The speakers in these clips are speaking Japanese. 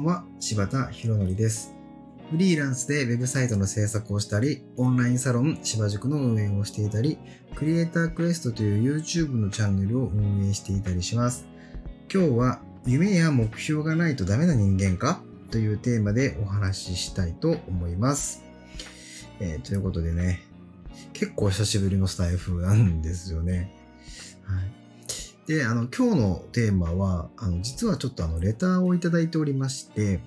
んは、柴田博則です。フリーランスでウェブサイトの制作をしたり、オンラインサロン芝塾の運営をしていたり、クリエイタークエストという YouTube のチャンネルを運営していたりします。今日は、夢や目標がないとダメな人間か？というテーマでお話ししたいと思います。えーということでね、結構久しぶりのスタイフなんですよね。はい。で、あの、今日のテーマは、あの、実はちょっとあの、レターをいただいておりまして、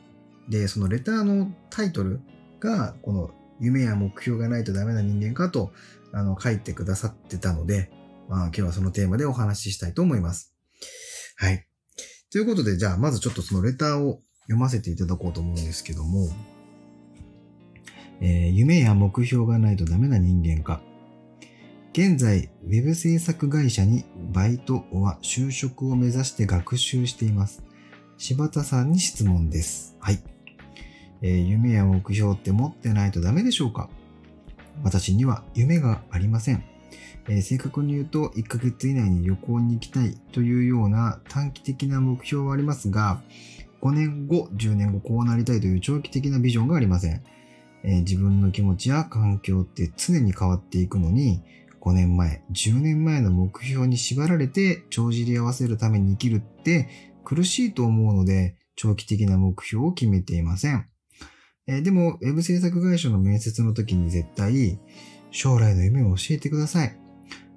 で、そのレターのタイトルが、この、夢や目標がないとダメな人間かと、あの、書いてくださってたので、まあ、今日はそのテーマでお話ししたいと思います。はい。ということで、じゃあ、まずちょっとそのレターを読ませていただこうと思うんですけども、えー夢や目標がないとダメな人間か。現在、ウェブ制作会社にバイトは就職を目指して学習しています。柴田さんに質問です。はい。えー夢や目標って持ってないとダメでしょうか？私には夢がありません。えー正確に言うと、1ヶ月以内に旅行に行きたいというような短期的な目標はありますが、5年後、10年後こうなりたいという長期的なビジョンがありません。えー自分の気持ちや環境って常に変わっていくのに、5年前、10年前の目標に縛られて帳尻合わせるために生きるって苦しいと思うので、長期的な目標を決めていません。えーでも、ウェブ制作会社の面接の時に絶対、将来の夢を教えてください。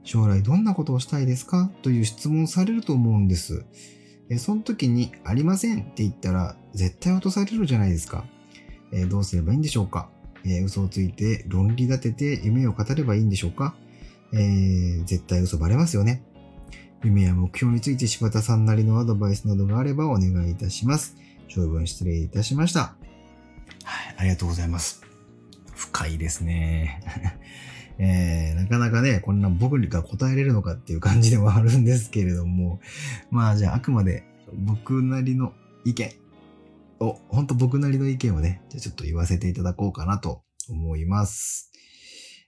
将来どんなことをしたいですか？という質問されると思うんです。えその時にありませんって言ったら絶対落とされるじゃないですか。えどうすればいいんでしょうか、え嘘をついて論理立てて夢を語ればいいんでしょうか、えー絶対嘘バレますよね。夢や目標について柴田さんなりのアドバイスなどがあればお願いいたします。長文失礼いたしました。はい、ありがとうございます。深いですね。えー、なかなかね、こんな僕が答えれるのかっていう感じではあるんですけれども、まあじゃああくまで僕なりの意見を、本当僕なりの意見をね、じゃちょっと言わせていただこうかなと思います。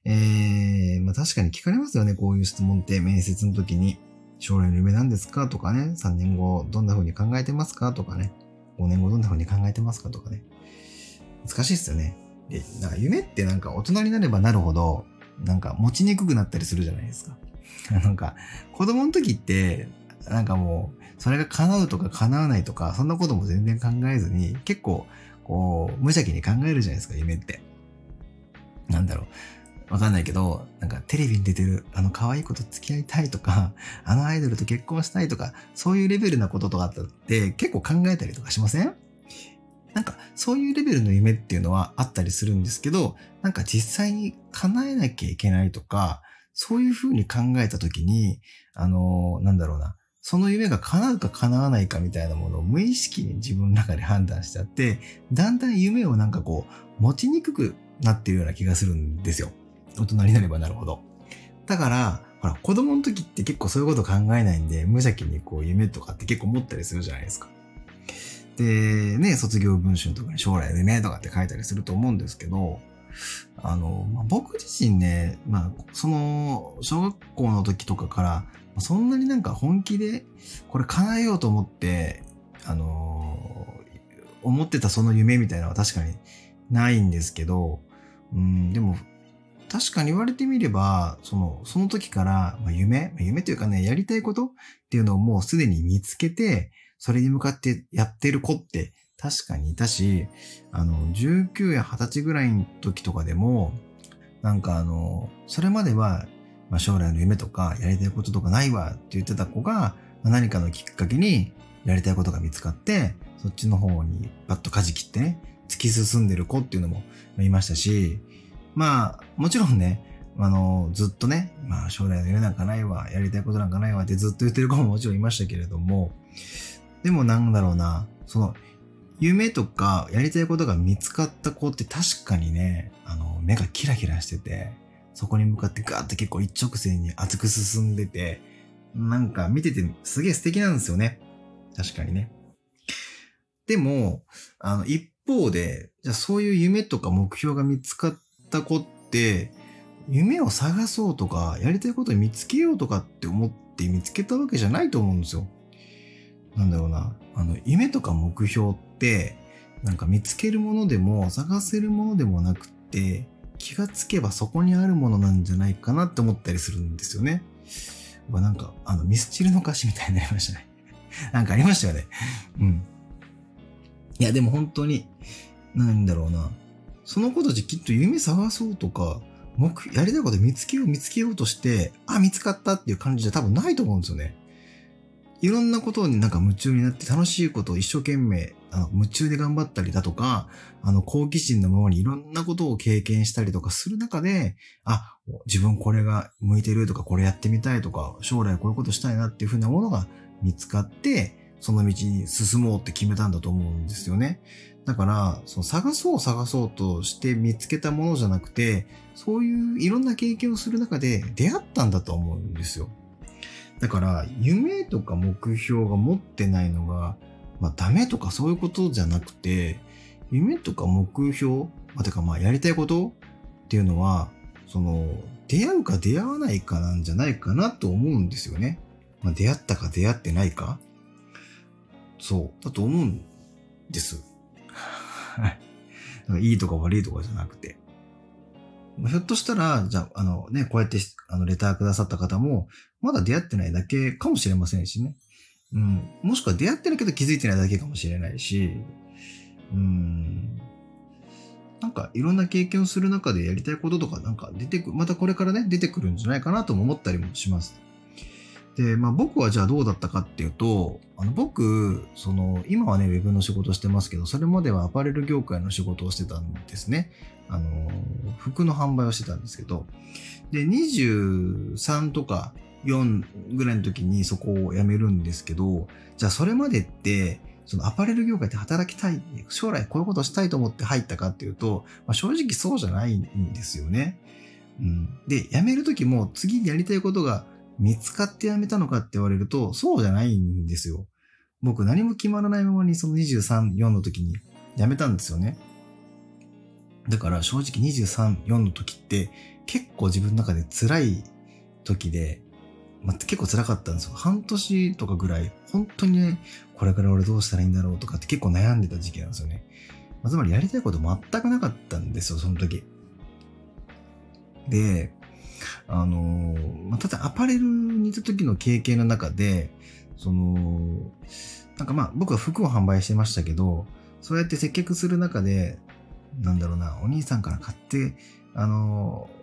えー、まあ確かに聞かれますよね、こういう質問って面接の時に。将来の夢何ですかとかね、3年後どんな風に考えてますかとかね、5年後どんな風に考えてますかとかね。難しいですよね。で、なんか夢ってなんか大人になればなるほど、なんか持ちにくくなったりするじゃないですか。なんか子供の時って、なんかもう、それが叶うとか叶わないとか、そんなことも全然考えずに、結構、こう、無邪気に考えるじゃないですか、夢って。なんだろう。わかんないけど、なんかテレビに出てるあの可愛い子と付き合いたいとか、あのアイドルと結婚したいとか、そういうレベルなこととかって結構考えたりとかしません？なんかそういうレベルの夢っていうのはあったりするんですけど、なんか実際に叶えなきゃいけないとか、そういうふうに考えたときに、あのーなんだろうな、その夢が叶うか叶わないかみたいなものを無意識に自分の中で判断しちゃって、だんだん夢をなんかこう、持ちにくくなってるような気がするんですよ。大人になればなるほど。だから、ほら、子供の時って結構そういうこと考えないんで、無邪気にこう夢とかって結構持ったりするじゃないですか。で、ね、卒業文集とかに将来の夢とかって書いたりすると思うんですけど、あの、まあ、僕自身ね、まあ、その、小学校の時とかから、そんなになんか本気で、これ叶えようと思って、あの、思ってたその夢みたいなのは確かにないんですけど、うん、でも、確かに言われてみれば、その、その時から、まあ、夢、ま夢というかね、やりたいことっていうのをもうすでに見つけて、それに向かってやってる子って確かにいたし、あの、19や20歳ぐらいの時とかでも、なんかあの、それまでは、まあ、将来の夢とかやりたいこととかないわって言ってた子が、まあ何かのきっかけにやりたいことが見つかって、そっちの方にバッと舵切ってね、突き進んでる子っていうのもいましたし、まあ、もちろんね、あの、ずっとね、まあ、将来の夢なんかないわ、やりたいことなんかないわってずっと言ってる子ももちろんいましたけれども、でもなんだろうな、その、夢とかやりたいことが見つかった子って確かにね、あの、目がキラキラしてて、そこに向かってガーって結構一直線に熱く進んでて、なんか見ててすげえ素敵なんですよね。確かにね。でも、あの、一方で、じゃあそういう夢とか目標が見つかった子って、夢を探そうとか、やりたいことを見つけようとかって思って見つけたわけじゃないと思うんですよ。なんだろうな。あの、夢とか目標って、なんか見つけるものでも探せるものでもなくって、気がつけばそこにあるものなんじゃないかなって思ったりするんですよね。まあなんか、あの、ミスチルの歌詞みたいになりましたね。なんかありましたよね。うん。いや、でも本当に、なんだろうな。そのことできっと夢探そうとか、目、やりたいこと見つけよう見つけようとして、あ、見つかったっていう感じじゃ多分ないと思うんですよね。いろんなことになんか夢中になって楽しいことを一生懸命、あの、夢中で頑張ったりだとか、あの、好奇心のままにいろんなことを経験したりとかする中で、あ、自分これが向いてるとか、これやってみたいとか、将来こういうことしたいなっていうふうなものが見つかって、その道に進もうって決めたんだと思うんですよね。だから、その探そう探そうとして見つけたものじゃなくて、そういういろんな経験をする中で出会ったんだと思うんですよ。だから、夢とか目標が持ってないのが、まあダメとかそういうことじゃなくて、夢とか目標、まあ、てかまあやりたいことっていうのは、その、出会うか出会わないかなんじゃないかなと思うんですよね。まあ、出会ったか出会ってないかそう、だと思うんです。はい。だかいいとか悪いとかじゃなくて。ひょっとしたら、じゃあ、あのね、こうやってあのレターくださった方も、まだ出会ってないだけかもしれませんしね。うん。もしくは出会ってるけど気づいてないだけかもしれないし、うん。なんかいろんな経験をする中でやりたいこととかなんか出てく、またこれからね、出てくるんじゃないかなとも思ったりもします。で、まあ僕はじゃあどうだったかっていうと、あの僕、その、今はね、ウェブの仕事してますけど、それまではアパレル業界の仕事をしてたんですね。あの、服の販売をしてたんですけど、で、23とか4ぐらいの時にそこを辞めるんですけど、じゃあそれまでって、そのアパレル業界で働きたい、将来こういうことしたいと思って入ったかっていうと、まあ、正直そうじゃないんですよね。うん、で、辞める時も次にやりたいことが見つかって辞めたのかって言われると、そうじゃないんですよ。僕何も決まらないままにその23、4の時に辞めたんですよね。だから正直23、4の時って結構自分の中で辛い時で、まあ、結構辛かったんですよ。半年とかぐらい、本当にね、これから俺どうしたらいいんだろうとかって結構悩んでた時期なんですよね。まあ、つまりやりたいこと全くなかったんですよ、その時。で、あのま、ただアパレルにいた時の経験の中で、その、なんかまあ僕は服を販売してましたけど、そうやって接客する中で、なんだろうな、お兄さんから買って、あのー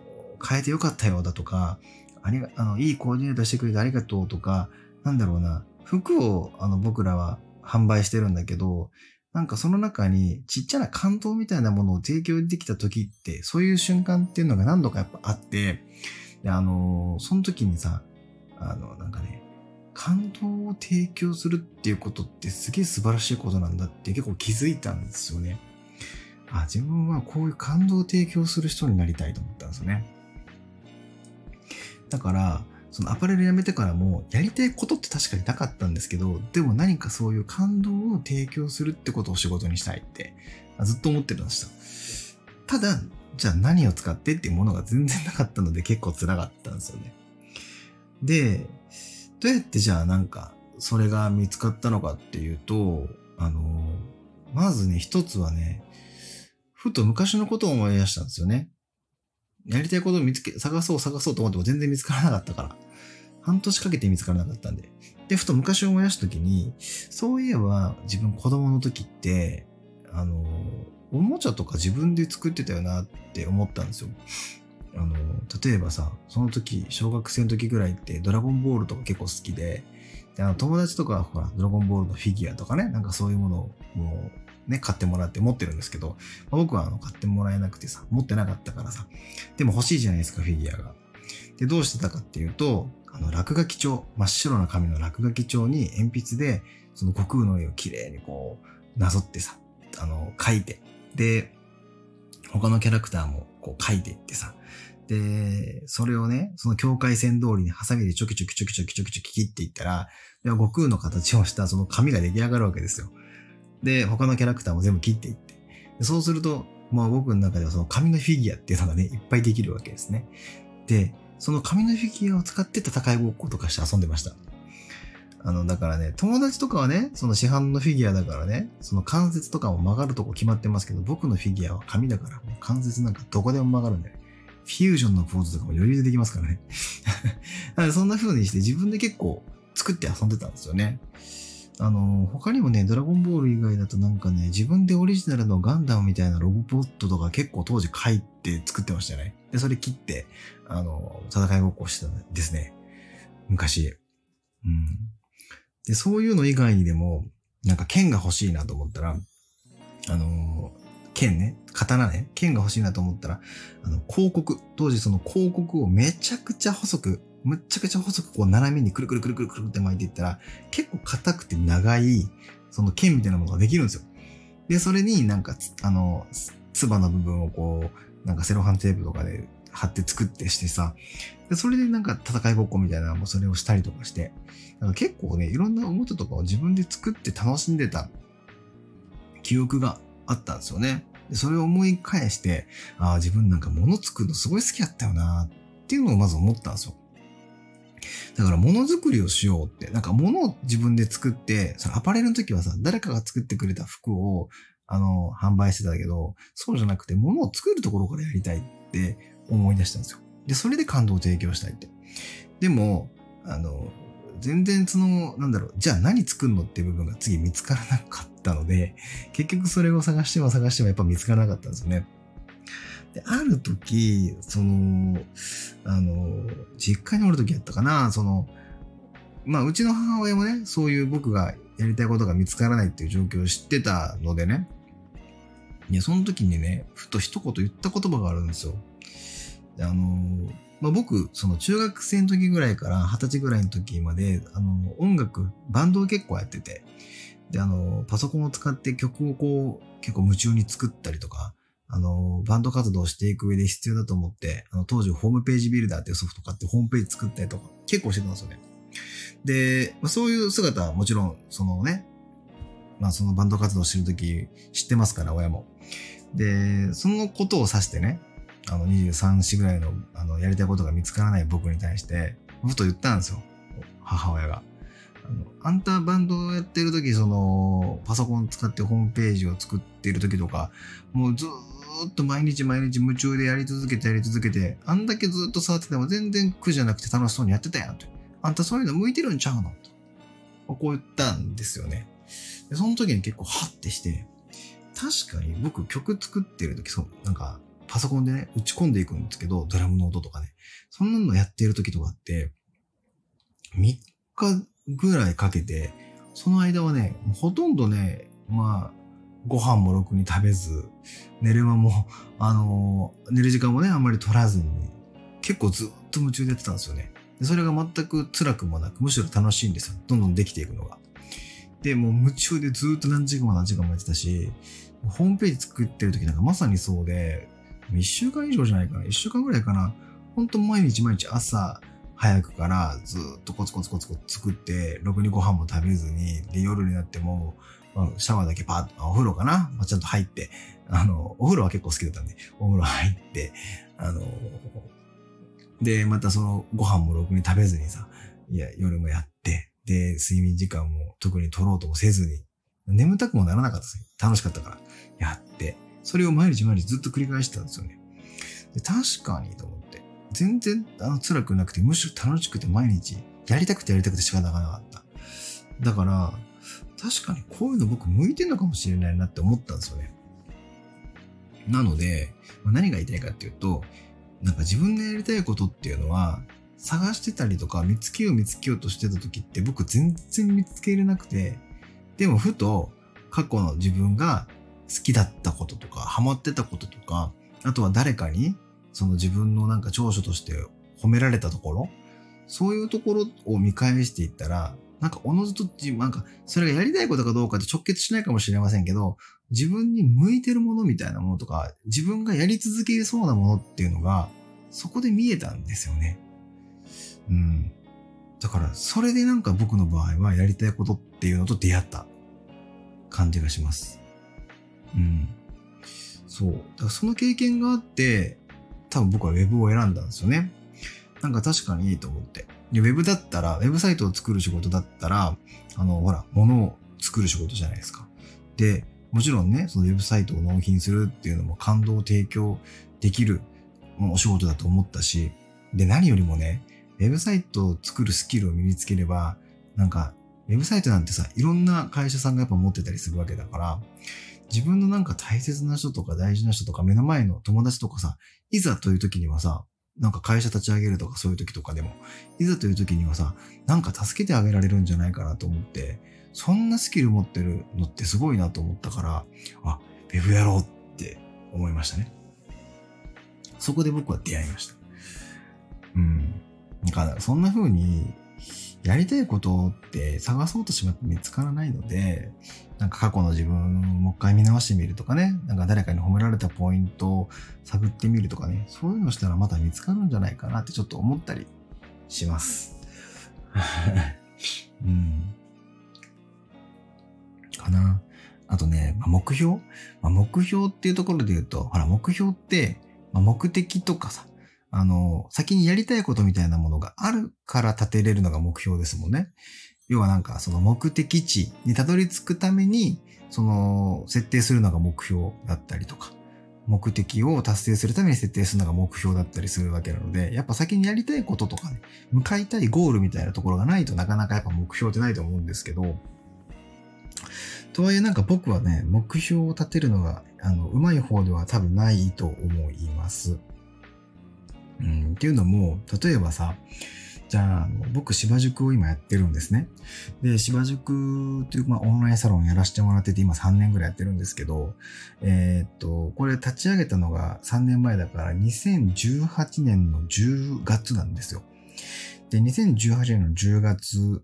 変えてよかったよだとか、ありが、あの、いいコーディネートしてくれてありがとうとか、なんだろうな、服をあの僕らは販売してるんだけど、なんかその中にちっちゃな感動みたいなものを提供できた時って、そういう瞬間っていうのが何度かやっぱあって、であのーその時にさ、あの、なんかね、感動を提供するっていうことってすげえ素晴らしいことなんだって結構気づいたんですよね。あ、自分はこういう感動を提供する人になりたいと思ったんですよね。だから、そのアパレル辞めてからもやりたいことって確かになかったんですけど、でも何かそういう感動を提供するってことを仕事にしたいってずっと思ってるんですよ。ただ、じゃあ何を使ってっていうものが全然なかったので結構辛かったんですよね。で、どうやってじゃあなんかそれが見つかったのかっていうと、あの、まずね、一つはね、ふと昔のことを思い出したんですよね。やりたいことを見つけ、探そう探そうと思っても全然見つからなかったから。半年かけて見つからなかったんで。で、ふと昔を思い出したときに、そういえば自分子供の時って、あの、おもちゃとか自分で作ってたよなって思ったんですよ。あの、例えばさ、その時、小学生の時ぐらいってドラゴンボールとか結構好きで、であの友達とかほら、ドラゴンボールのフィギュアとかね、なんかそういうものをもうね、買ってもらって持ってるんですけど、まあ僕はあの買ってもらえなくてさ、持ってなかったからさ、でも欲しいじゃないですか、フィギュアが。で、どうしてたかっていうと、あの、落書き帳、真っ白な紙の落書き帳に鉛筆で、その悟空の絵をきれいにこう、なぞってさ、あの、描いて、で、他のキャラクターもこう描いていってさ、で、それをね、その境界線通りにハサミでちょきちょきちょきちょきちょきちょき切っていったら、で悟空の形をしたその紙が出来上がるわけですよ。で、他のキャラクターも全部切っていって。そうすると、まあ僕の中ではその紙のフィギュアっていうのがね、いっぱいできるわけですね。で、その紙のフィギュアを使って戦いごっことかして遊んでました。あの、だからね、友達とかはね、その市販のフィギュアだからね、その関節とかも曲がるとこ決まってますけど、僕のフィギュアは紙だから、もう関節なんかどこでも曲がるんで、ね、フュージョンのポーズとかも余裕でできますからね。だからそんな風にして自分で結構作って遊んでたんですよね。あの、他にもね、ドラゴンボール以外だとなんかね、自分でオリジナルのガンダムみたいなロボットとか結構当時書いて作ってましたね。で、それ切って、あの、戦いごっこしてたんですね。昔。うん。で、そういうの以外にでも、なんか剣が欲しいなと思ったら、あの、剣ね、刀ね、剣が欲しいなと思ったら、あの、広告、当時その広告をめちゃくちゃ細くむっちゃくちゃ細くこう斜めにくるくるくるくるくるって巻いていったら、結構硬くて長い、その剣みたいなものができるんですよ。で、それになんか、あの、つばの部分をこう、なんかセロハンテープとかで貼って作ってしてさ、でそれでなんか戦いごっこみたいなもうそれをしたりとかして、なんか結構ね、いろんなおもちゃとかを自分で作って楽しんでた記憶があったんですよね。でそれを思い返して、ああ、自分なんか物作るのすごい好きやったよなっていうのをまず思ったんですよ。だから物づくりをしようって、なんか物を自分で作って、そのアパレルの時はさ、誰かが作ってくれた服を、あの、販売してたけど、そうじゃなくて物を作るところからやりたいって思い出したんですよ。で、それで感動を提供したいって。でも、あの、全然その、なんだろう、じゃあ何作るのっていう部分が次見つからなかったので、結局それを探しても探してもやっぱ見つからなかったんですよね。で、ある時、その、あの、実家におる時やったかな、その、まあ、うちの母親もね、そういう僕がやりたいことが見つからないっていう状況を知ってたのでね、いや、その時にね、ふと一言言った言葉があるんですよ。あの、まあ、僕、その中学生の時ぐらいから二十歳ぐらいの時まで、あの、音楽、バンドを結構やってて、で、あの、パソコンを使って曲をこう、結構夢中に作ったりとか、あの、バンド活動をしていく上で必要だと思って、あの、当時ホームページビルダーっていうソフト買ってホームページ作ったりとか、結構してたんですよね。で、まあ、そういう姿はもちろん、そのね、まあそのバンド活動してる時知ってますから、親も。で、そのことを指してね、あの23歳ぐらいのあのやりたいことが見つからない僕に対して、ふと言ったんですよ。母親が。あのあんたバンドをやってる時、その、パソコン使ってホームページを作っている時とか、もうずっと毎日毎日夢中でやり続けてやり続けて、あんだけずっと触ってても全然苦じゃなくて楽しそうにやってたやんと。あんたそういうの向いてるんちゃうのと。こう言ったんですよね。でその時に結構ハッてして、確かに僕曲作ってる時、そう、なんか、パソコンでね、打ち込んでいくんですけど、ドラムの音とかね。そんなのやっている時とかって、3日ぐらいかけて、その間はね、ほとんどね、まあ、ご飯もろくに食べず、寝る間も、あのー、寝る時間もね、あんまり取らずに、結構ずっと夢中でやってたんですよね。でそれが全く辛くもなく、むしろ楽しいんですよ。どんどんできていくのが。で、もう夢中でずっと何時間も何時間もやってたし、ホームページ作ってる時なんかまさにそうで、一週間以上じゃないかな。一週間ぐらいかな。ほんと毎日毎日朝、早くからずっとコツコツコツコツ作って、ろくにご飯も食べずに、で、夜になっても、まあ、シャワーだけパッと、お風呂かな、まあ、ちゃんと入って、あの、お風呂は結構好きだったんで、お風呂入って、あの、で、またそのご飯もろくに食べずにさ、いや、夜もやって、で、睡眠時間も特に取ろうともせずに、眠たくもならなかったです。楽しかったから。やって、それを毎日毎日ずっと繰り返してたんですよね。で確かにと思って。全然あの辛くなくて、むしろ楽しくて毎日、やりたくてやりたくて仕方がなかった。だから、確かにこういうの僕向いてんのかもしれないなって思ったんですよね。なのでま、何が言いたいかっていうと、なんか自分でやりたいことっていうのは、探してたりとか見つけよう見つけようとしてた時って僕全然見つけれなくて、でもふと過去の自分が好きだったこととか、ハマってたこととか、あとは誰かにその自分のなんか長所として褒められたところ、そういうところを見返していったら、なんかおのずと、なんか、それがやりたいことかどうかって直結しないかもしれませんけど、自分に向いてるものみたいなものとか、自分がやり続けそうなものっていうのが、そこで見えたんですよね。うん。だから、それでなんか僕の場合はやりたいことっていうのと出会った感じがします。うん。そう。だからその経験があって、多分僕は Web を選んだんですよね。なんか確かにいいと思って。で、ウェブだったら、ウェブサイトを作る仕事だったら、あの、ほら、物を作る仕事じゃないですか。で、もちろんね、そのウェブサイトを納品するっていうのも感動を提供できるお仕事だと思ったし、で、何よりもね、ウェブサイトを作るスキルを身につければ、なんか、ウェブサイトなんてさ、いろんな会社さんがやっぱ持ってたりするわけだから、自分のなんか大切な人とか大事な人とか目の前の友達とかさ、いざという時にはさ、なんか会社立ち上げるとかそういう時とかでも、いざという時にはさ、なんか助けてあげられるんじゃないかなと思って、そんなスキル持ってるのってすごいなと思ったから、あ、ウェブやろうって思いましたね。そこで僕は出会いました。うん。なんか、そんな風に、やりたいことって探そうとしまって見つからないので、なんか過去の自分をもう一回見直してみるとかね、なんか誰かに褒められたポイントを探ってみるとかね、そういうのしたらまた見つかるんじゃないかなってちょっと思ったりします。うん。かな。あとね、まあ、目標、まあ、目標っていうところで言うと、ほら、目標って、まあ、目的とかさ、あの、先にやりたいことみたいなものがあるから立てれるのが目標ですもんね。要はなんかその目的地にたどり着くために、その設定するのが目標だったりとか、目的を達成するために設定するのが目標だったりするわけなので、やっぱ先にやりたいこととかね、向かいたいゴールみたいなところがないとなかなかやっぱ目標ってないと思うんですけど、とはいえなんか僕はね、目標を立てるのが、あの、うまい方では多分ないと思います。うん、っていうのも、例えばさ、じゃあ、僕、芝塾を今やってるんですね。で、芝塾という、まあ、オンラインサロンやらせてもらってて、今3年ぐらいやってるんですけど、えー、っと、これ立ち上げたのが3年前だから、2018年の10月なんですよ。で、2018年の10月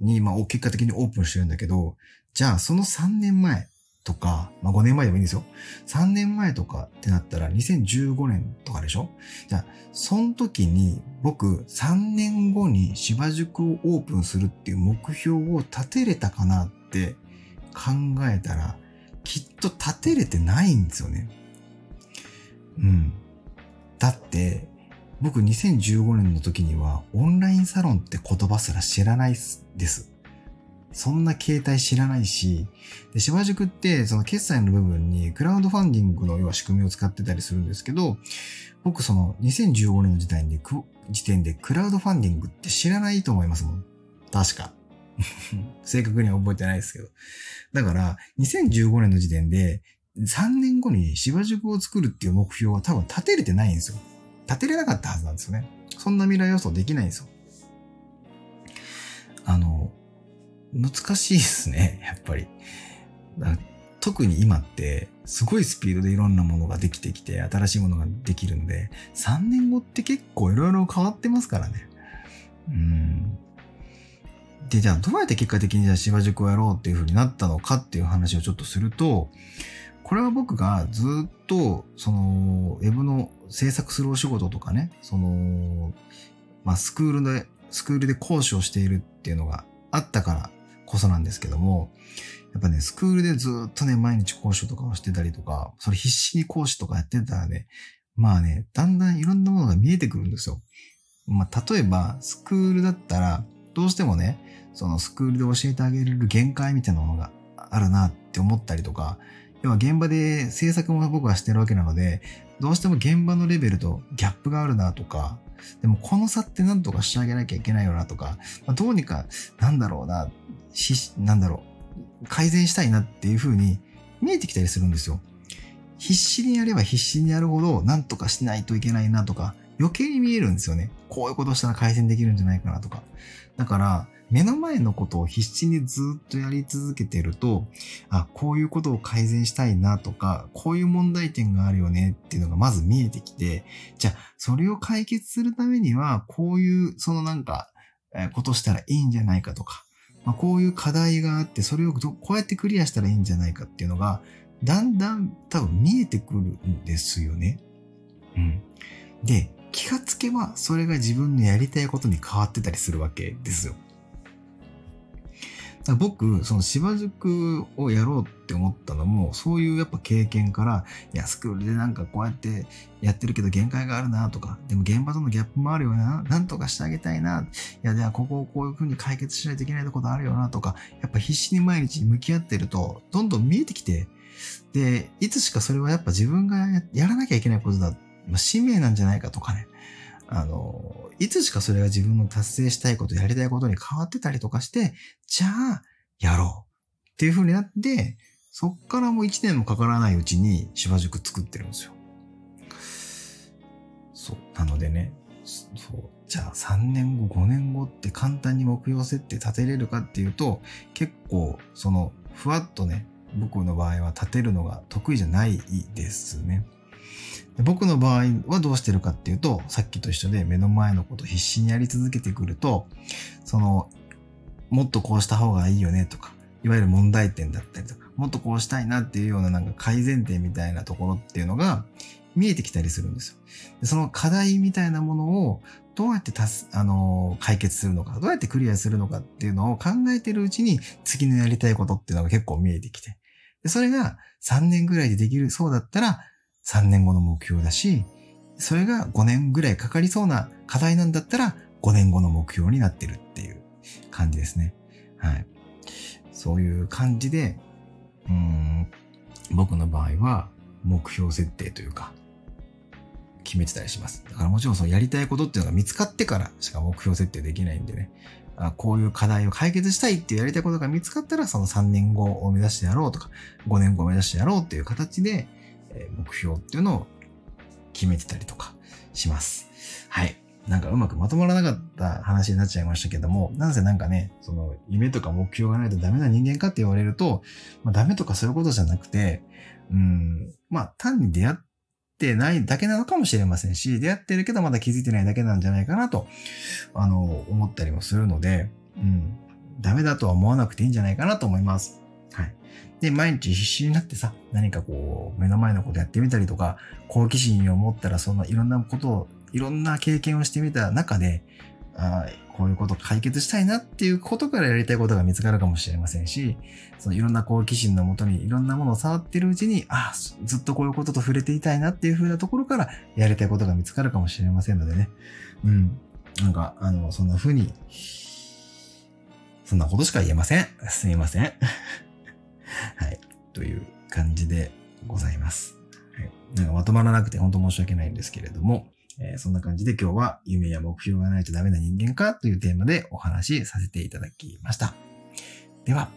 に、まあ、結果的にオープンしてるんだけど、じゃあ、その3年前、とか、まあ5年前でもいいんですよ。3年前とかってなったら2015年とかでしょ？じゃあ、その時に僕3年後に芝塾をオープンするっていう目標を立てれたかなって考えたら、きっと立てれてないんですよね。うん。だって、僕2015年の時にはオンラインサロンって言葉すら知らないです。そんな形態知らないし、で、芝塾ってその決済の部分にクラウドファンディングの要は仕組みを使ってたりするんですけど、僕その2015年の時代に時点でクラウドファンディングって知らないと思いますもん。確か。正確には覚えてないですけど。だから、2015年の時点で、3年後に芝塾を作るっていう目標は多分立てれてないんですよ。立てれなかったはずなんですよね。そんな未来予想できないんですよ。難しいですね、やっぱり。特に今って、すごいスピードでいろんなものができてきて、新しいものができるんで、3年後って結構いろいろ変わってますからね。うん。で、じゃあどうやって結果的にじゃあ芝塾をやろうっていう風になったのかっていう話をちょっとすると、これは僕がずっと、その、ウェブの制作するお仕事とかね、その、まあ、スクールで、スクールで講師をしているっていうのがあったからこそなんですけども、やっぱね、スクールでずっとね、毎日講師とかをしてたりとか、それ必死に講師とかやってたらね、まあね、だんだんいろんなものが見えてくるんですよ。まあ、例えば、スクールだったら、どうしてもね、そのスクールで教えてあげれる限界みたいなものがあるなって思ったりとか、要は現場で制作も僕はしてるわけなので、どうしても現場のレベルとギャップがあるなとか、でもこの差って何とかしてあげなきゃいけないよなとか、まあ、どうにか、なんだろうな、し、なんだろう、改善したいなっていう風に見えてきたりするんですよ。必死にやれば必死にやるほど、なんとかしないといけないなとか、余計に見えるんですよね。こういうことしたら改善できるんじゃないかなとか。だから、目の前のことを必死にずっとやり続けてると、あ、こういうことを改善したいなとか、こういう問題点があるよねっていうのがまず見えてきて、じゃあ、それを解決するためには、こういう、そのなんか、ことしたらいいんじゃないかとか、まあ、こういう課題があって、それをどこうやってクリアしたらいいんじゃないかっていうのが、だんだん多分見えてくるんですよね。うん。で、気がつけば、それが自分のやりたいことに変わってたりするわけですよ。僕、その芝塾をやろうって思ったのも、そういうやっぱ経験から、いや、スクールでなんかこうやってやってるけど限界があるなとか、でも現場とのギャップもあるよな、なんとかしてあげたいな、いや、じゃあここをこういう風に解決しないといけないところあるよなとか、やっぱ必死に毎日向き合ってると、どんどん見えてきて、で、いつしかそれはやっぱ自分がやらなきゃいけないことだ、使命なんじゃないかとかね、あの、いつしかそれが自分の達成したいこと、やりたいことに変わってたりとかして、じゃあ、やろうっていう風になって、そっからもう1年もかからないうちに芝塾作ってるんですよ。そう。なのでね、そう。じゃあ3年後、5年後って簡単に目標設定立てれるかっていうと、結構、その、ふわっとね、僕の場合は立てるのが得意じゃないですね。僕の場合はどうしてるかっていうと、さっきと一緒で目の前のこと必死にやり続けてくると、その、もっとこうした方がいいよねとか、いわゆる問題点だったりとか、もっとこうしたいなっていうようななんか改善点みたいなところっていうのが見えてきたりするんですよ。でその課題みたいなものをどうやってたす、あの、解決するのか、どうやってクリアするのかっていうのを考えてるうちに次のやりたいことっていうのが結構見えてきて。でそれが3年ぐらいでできるそうだったら、3年後の目標だし、それが5年ぐらいかかりそうな課題なんだったら、5年後の目標になってるっていう感じですね。はい。そういう感じで、うん、僕の場合は目標設定というか、決めてたりします。だからもちろんそのやりたいことっていうのが見つかってからしか目標設定できないんでね。あこういう課題を解決したいっていうやりたいことが見つかったら、その3年後を目指してやろうとか、5年後を目指してやろうっていう形で、目標っていうのを決めてたりとかします。はい。なんかうまくまとまらなかった話になっちゃいましたけども、なんせなんかね、その夢とか目標がないとダメな人間かって言われると、まあ、ダメとかそういうことじゃなくて、うん、まあ単に出会ってないだけなのかもしれませんし、出会ってるけどまだ気づいてないだけなんじゃないかなと、あの、思ったりもするので、うん、ダメだとは思わなくていいんじゃないかなと思います。で、毎日必死になってさ、何かこう、目の前のことやってみたりとか、好奇心を持ったら、そんないろんなことを、いろんな経験をしてみた中で、あこういうこと解決したいなっていうことからやりたいことが見つかるかもしれませんし、そのいろんな好奇心のもとにいろんなものを触ってるうちに、あずっとこういうことと触れていたいなっていう風なところからやりたいことが見つかるかもしれませんのでね。うん。なんか、あの、そんな風に、そんなことしか言えません。すみません。はい。という感じでございます。はい。なんかまとまらなくて本当申し訳ないんですけれども、えー、そんな感じで今日は夢や目標がないとダメな人間かというテーマでお話しさせていただきました。では。